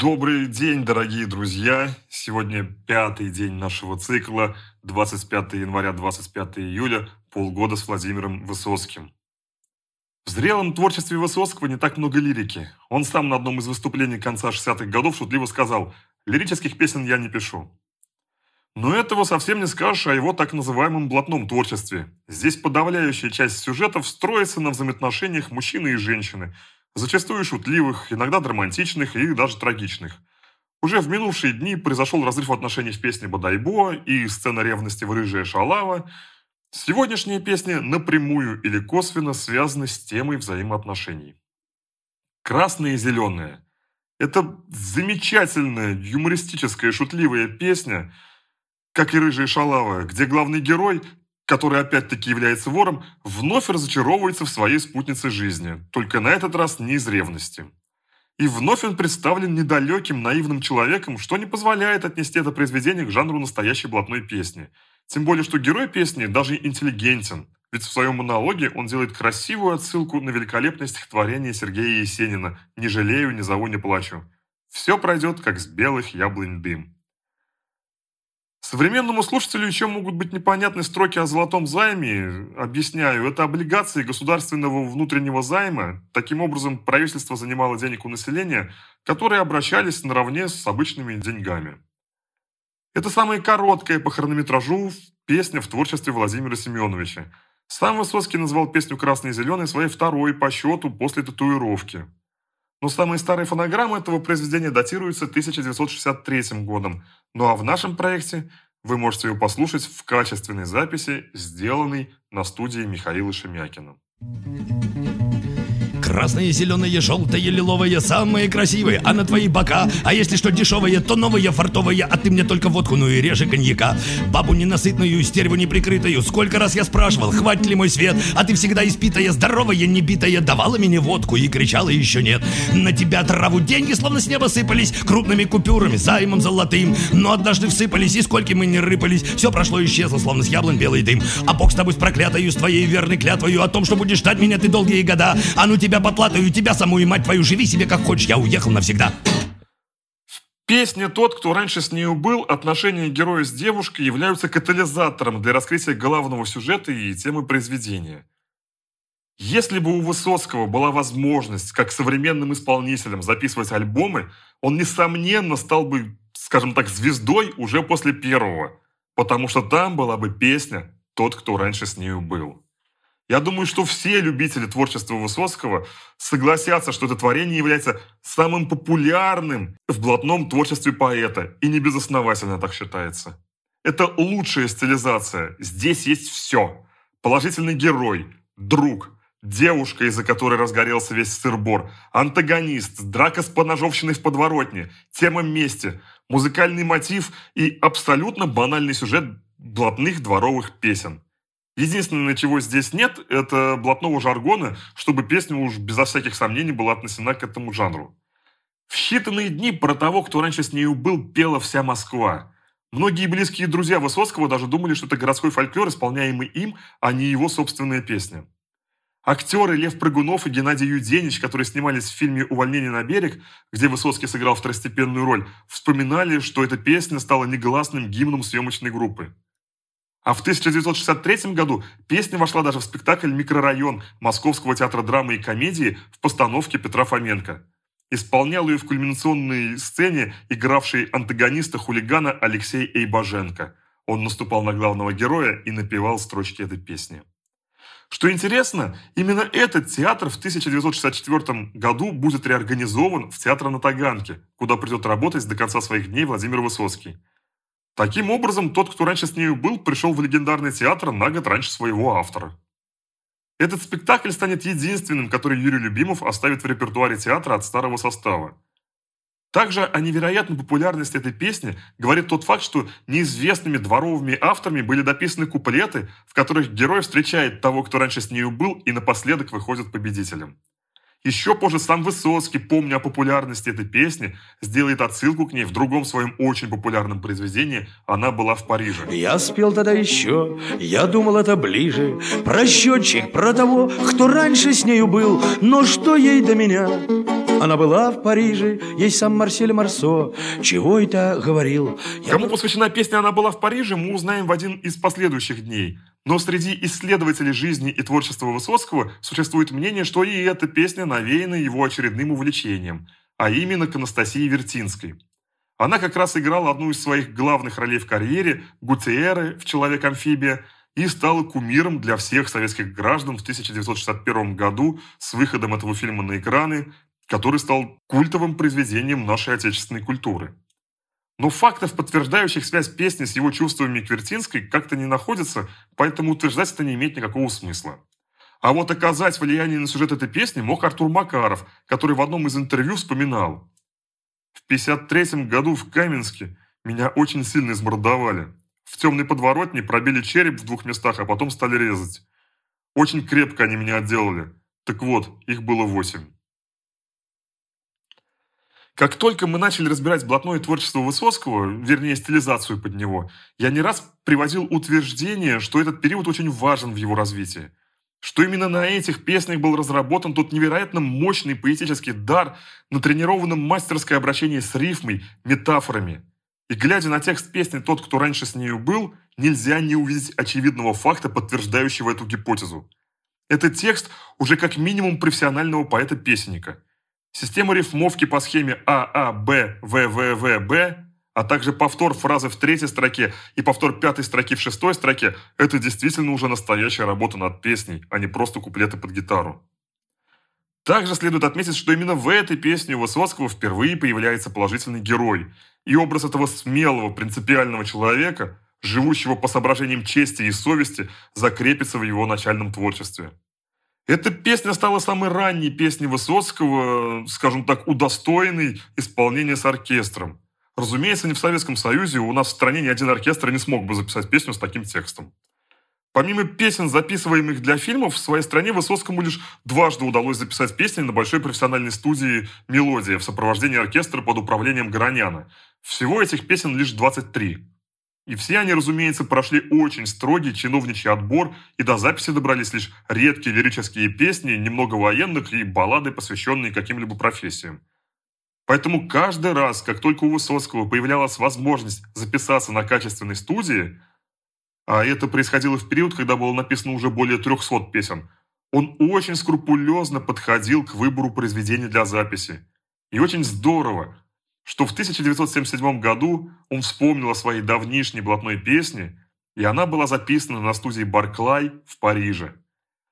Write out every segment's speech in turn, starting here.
Добрый день, дорогие друзья! Сегодня пятый день нашего цикла, 25 января, 25 июля, полгода с Владимиром Высоцким. В зрелом творчестве Высоцкого не так много лирики. Он сам на одном из выступлений конца 60-х годов шутливо сказал «Лирических песен я не пишу». Но этого совсем не скажешь о его так называемом блатном творчестве. Здесь подавляющая часть сюжетов строится на взаимоотношениях мужчины и женщины – зачастую шутливых, иногда драматичных и даже трагичных. Уже в минувшие дни произошел разрыв отношений в песне «Бодайбо» и сцена ревности в «Рыжая шалава». Сегодняшние песни напрямую или косвенно связаны с темой взаимоотношений. «Красное и зеленое» – это замечательная, юмористическая, шутливая песня, как и «Рыжая шалава», где главный герой который опять-таки является вором, вновь разочаровывается в своей спутнице жизни, только на этот раз не из ревности. И вновь он представлен недалеким, наивным человеком, что не позволяет отнести это произведение к жанру настоящей блатной песни. Тем более, что герой песни даже интеллигентен, ведь в своем монологе он делает красивую отсылку на великолепное стихотворение Сергея Есенина «Не жалею, ни зову, не плачу». Все пройдет, как с белых яблонь дым. Современному слушателю еще могут быть непонятны строки о золотом займе. Объясняю, это облигации государственного внутреннего займа. Таким образом, правительство занимало денег у населения, которые обращались наравне с обычными деньгами. Это самая короткая по хронометражу песня в творчестве Владимира Семеновича. Сам Высоцкий назвал песню «Красный и зеленый» своей второй по счету после татуировки. Но самые старые фонограммы этого произведения датируются 1963 годом. Ну а в нашем проекте вы можете ее послушать в качественной записи, сделанной на студии Михаила Шемякина. Красные, зеленые, желтые, лиловые, самые красивые, а на твои бока. А если что дешевые, то новые, фартовые, а ты мне только водку, ну и реже коньяка. Бабу ненасытную, стерву неприкрытую, сколько раз я спрашивал, хватит ли мой свет, а ты всегда испитая, здоровая, небитая, давала мне водку и кричала еще нет. На тебя траву деньги словно с неба сыпались, крупными купюрами, займом золотым, но однажды всыпались, и сколько мы не рыпались, все прошло и исчезло, словно с яблонь белый дым. А Бог с тобой с проклятою, с твоей верной клятвою о том, что будешь ждать меня ты долгие года, а ну тебя потлатаю, тебя саму и мать твою, живи себе как хочешь, я уехал навсегда. В песне «Тот, кто раньше с нею был» отношения героя с девушкой являются катализатором для раскрытия главного сюжета и темы произведения. Если бы у Высоцкого была возможность, как современным исполнителям, записывать альбомы, он, несомненно, стал бы, скажем так, звездой уже после первого, потому что там была бы песня «Тот, кто раньше с нею был». Я думаю, что все любители творчества Высоцкого согласятся, что это творение является самым популярным в блатном творчестве поэта, и не безосновательно так считается. Это лучшая стилизация. Здесь есть все. Положительный герой, друг, девушка, из-за которой разгорелся весь сырбор, антагонист, драка с поножовщиной в подворотне, тема мести, музыкальный мотив и абсолютно банальный сюжет блатных дворовых песен. Единственное, чего здесь нет, это блатного жаргона, чтобы песня уж безо всяких сомнений была отнесена к этому жанру. В считанные дни про того, кто раньше с нею был, пела вся Москва. Многие близкие друзья Высоцкого даже думали, что это городской фольклор, исполняемый им, а не его собственная песня. Актеры Лев Прыгунов и Геннадий Юденич, которые снимались в фильме «Увольнение на берег», где Высоцкий сыграл второстепенную роль, вспоминали, что эта песня стала негласным гимном съемочной группы. А в 1963 году песня вошла даже в спектакль «Микрорайон» Московского театра драмы и комедии в постановке Петра Фоменко. Исполнял ее в кульминационной сцене игравший антагониста хулигана Алексей Эйбаженко. Он наступал на главного героя и напевал строчки этой песни. Что интересно, именно этот театр в 1964 году будет реорганизован в театр на Таганке, куда придет работать до конца своих дней Владимир Высоцкий. Таким образом, тот, кто раньше с нею был, пришел в легендарный театр на год раньше своего автора. Этот спектакль станет единственным, который Юрий Любимов оставит в репертуаре театра от старого состава. Также о невероятной популярности этой песни говорит тот факт, что неизвестными дворовыми авторами были дописаны куплеты, в которых герой встречает того, кто раньше с нею был, и напоследок выходит победителем. Еще позже сам Высоцкий, помня о популярности этой песни, сделает отсылку к ней в другом своем очень популярном произведении «Она была в Париже». Я спел тогда еще, я думал это ближе, про счетчик, про того, кто раньше с нею был, но что ей до меня? Она была в Париже, ей сам Марсель Марсо, чего это говорил. Я... Кому посвящена песня «Она была в Париже» мы узнаем в один из последующих дней. Но среди исследователей жизни и творчества Высоцкого существует мнение, что и эта песня навеяна его очередным увлечением, а именно к Анастасии Вертинской. Она как раз играла одну из своих главных ролей в карьере Гутиеры в «Человек-амфибия» и стала кумиром для всех советских граждан в 1961 году с выходом этого фильма на экраны, который стал культовым произведением нашей отечественной культуры. Но фактов, подтверждающих связь песни с его чувствами Квертинской, как-то не находится, поэтому утверждать это не имеет никакого смысла. А вот оказать влияние на сюжет этой песни мог Артур Макаров, который в одном из интервью вспоминал. В 53 году в Каменске меня очень сильно измордовали. В темной подворотне пробили череп в двух местах, а потом стали резать. Очень крепко они меня отделали. Так вот, их было восемь. Как только мы начали разбирать блатное творчество Высоцкого, вернее, стилизацию под него, я не раз приводил утверждение, что этот период очень важен в его развитии. Что именно на этих песнях был разработан тот невероятно мощный поэтический дар, натренированном мастерское обращение с рифмой, метафорами. И глядя на текст песни «Тот, кто раньше с нею был», нельзя не увидеть очевидного факта, подтверждающего эту гипотезу. Это текст уже как минимум профессионального поэта-песенника – Система рифмовки по схеме А, А, Б, В, В, В, Б, а также повтор фразы в третьей строке и повтор пятой строки в шестой строке – это действительно уже настоящая работа над песней, а не просто куплеты под гитару. Также следует отметить, что именно в этой песне у Высоцкого впервые появляется положительный герой, и образ этого смелого, принципиального человека, живущего по соображениям чести и совести, закрепится в его начальном творчестве. Эта песня стала самой ранней песней Высоцкого, скажем так, удостоенной исполнения с оркестром. Разумеется, не в Советском Союзе, у нас в стране ни один оркестр не смог бы записать песню с таким текстом. Помимо песен, записываемых для фильмов, в своей стране Высоцкому лишь дважды удалось записать песни на большой профессиональной студии «Мелодия» в сопровождении оркестра под управлением Гороняна. Всего этих песен лишь 23. И все они, разумеется, прошли очень строгий чиновничий отбор, и до записи добрались лишь редкие лирические песни, немного военных и баллады, посвященные каким-либо профессиям. Поэтому каждый раз, как только у Высоцкого появлялась возможность записаться на качественной студии, а это происходило в период, когда было написано уже более 300 песен, он очень скрупулезно подходил к выбору произведений для записи. И очень здорово, что в 1977 году он вспомнил о своей давнишней блатной песне, и она была записана на студии Барклай в Париже.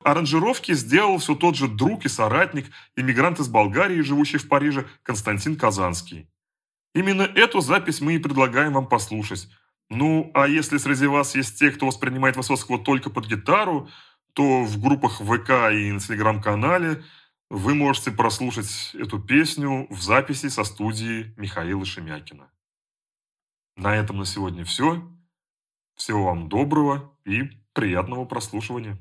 Аранжировки сделал все тот же друг и соратник, иммигрант из Болгарии, живущий в Париже, Константин Казанский. Именно эту запись мы и предлагаем вам послушать. Ну, а если среди вас есть те, кто воспринимает Высоцкого только под гитару, то в группах ВК и на Телеграм-канале – вы можете прослушать эту песню в записи со студии Михаила Шемякина. На этом на сегодня все. Всего вам доброго и приятного прослушивания.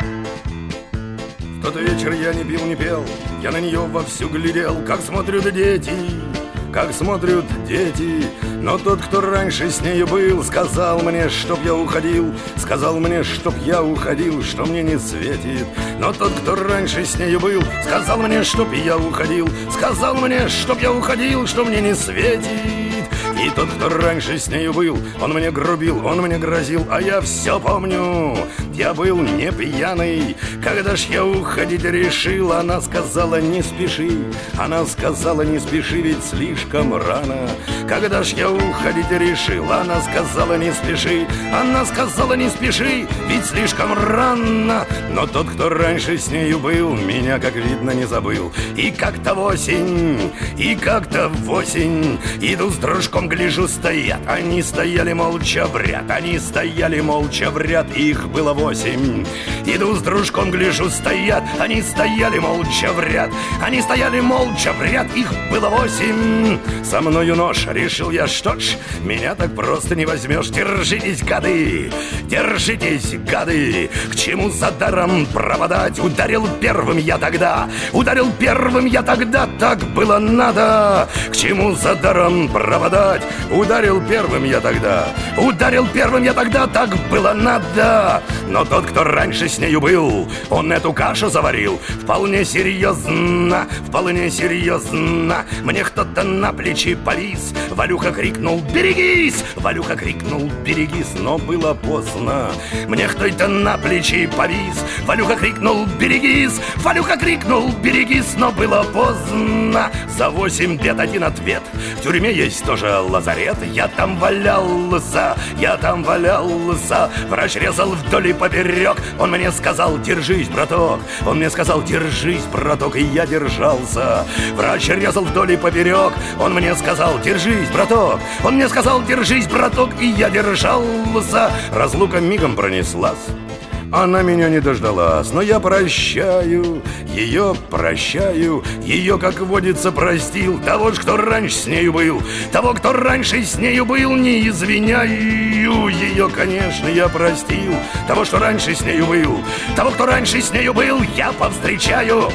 В тот вечер я не пил, не пел, я на нее вовсю глядел, как смотрят дети как смотрят дети. Но тот, кто раньше с нею был, сказал мне, чтоб я уходил, сказал мне, чтоб я уходил, что мне не светит. Но тот, кто раньше с нею был, сказал мне, чтоб я уходил, сказал мне, чтоб я уходил, что мне не светит. И тот, кто раньше с нею был, он мне грубил, он мне грозил, а я все помню. Я был не пьяный, когда ж я уходить решил, она сказала не спеши, она сказала не спеши, ведь слишком рано. Когда ж я уходить решил, она сказала не спеши, она сказала не спеши, ведь слишком рано. Но тот, кто раньше с нею был, меня, как видно, не забыл. И как-то в осень, и как-то в осень иду с дружком гляжу, стоят Они стояли молча в ряд Они стояли молча в ряд Их было восемь восемь. Иду с дружком, гляжу, стоят, они стояли молча в ряд, они стояли молча в ряд, их было восемь. Со мною нож, решил я, что ж, меня так просто не возьмешь. Держитесь, гады, держитесь, гады, к чему за даром пропадать? Ударил первым я тогда, ударил первым я тогда, так было надо. К чему за даром пропадать? Ударил первым я тогда, ударил первым я тогда, так было надо. Но тот, кто раньше с нею был, он эту кашу заварил. Вполне серьезно, вполне серьезно. Мне кто-то на плечи повис. Валюха крикнул «Берегись!» Валюха крикнул «Берегись!» Но было поздно. Мне кто-то на плечи повис. Валюха крикнул «Берегись!» Валюха крикнул «Берегись!» Но было поздно. За восемь бед один ответ. В тюрьме есть тоже лазарет. Я там валялся, я там валялся. Врач резал вдоль и поперек Он мне сказал «Держись, браток!» Он мне сказал «Держись, браток!» И я держался Врач резал вдоль и поперек Он мне сказал «Держись, браток!» Он мне сказал «Держись, браток!» И я держался Разлука мигом пронеслась она меня не дождалась, но я прощаю, ее прощаю, ее, как водится, простил Того кто раньше с нею был, того, кто раньше с нею был, не извиняю Ее, конечно, я простил, того, что раньше с нею был, того, кто раньше с нею был, я повстречаю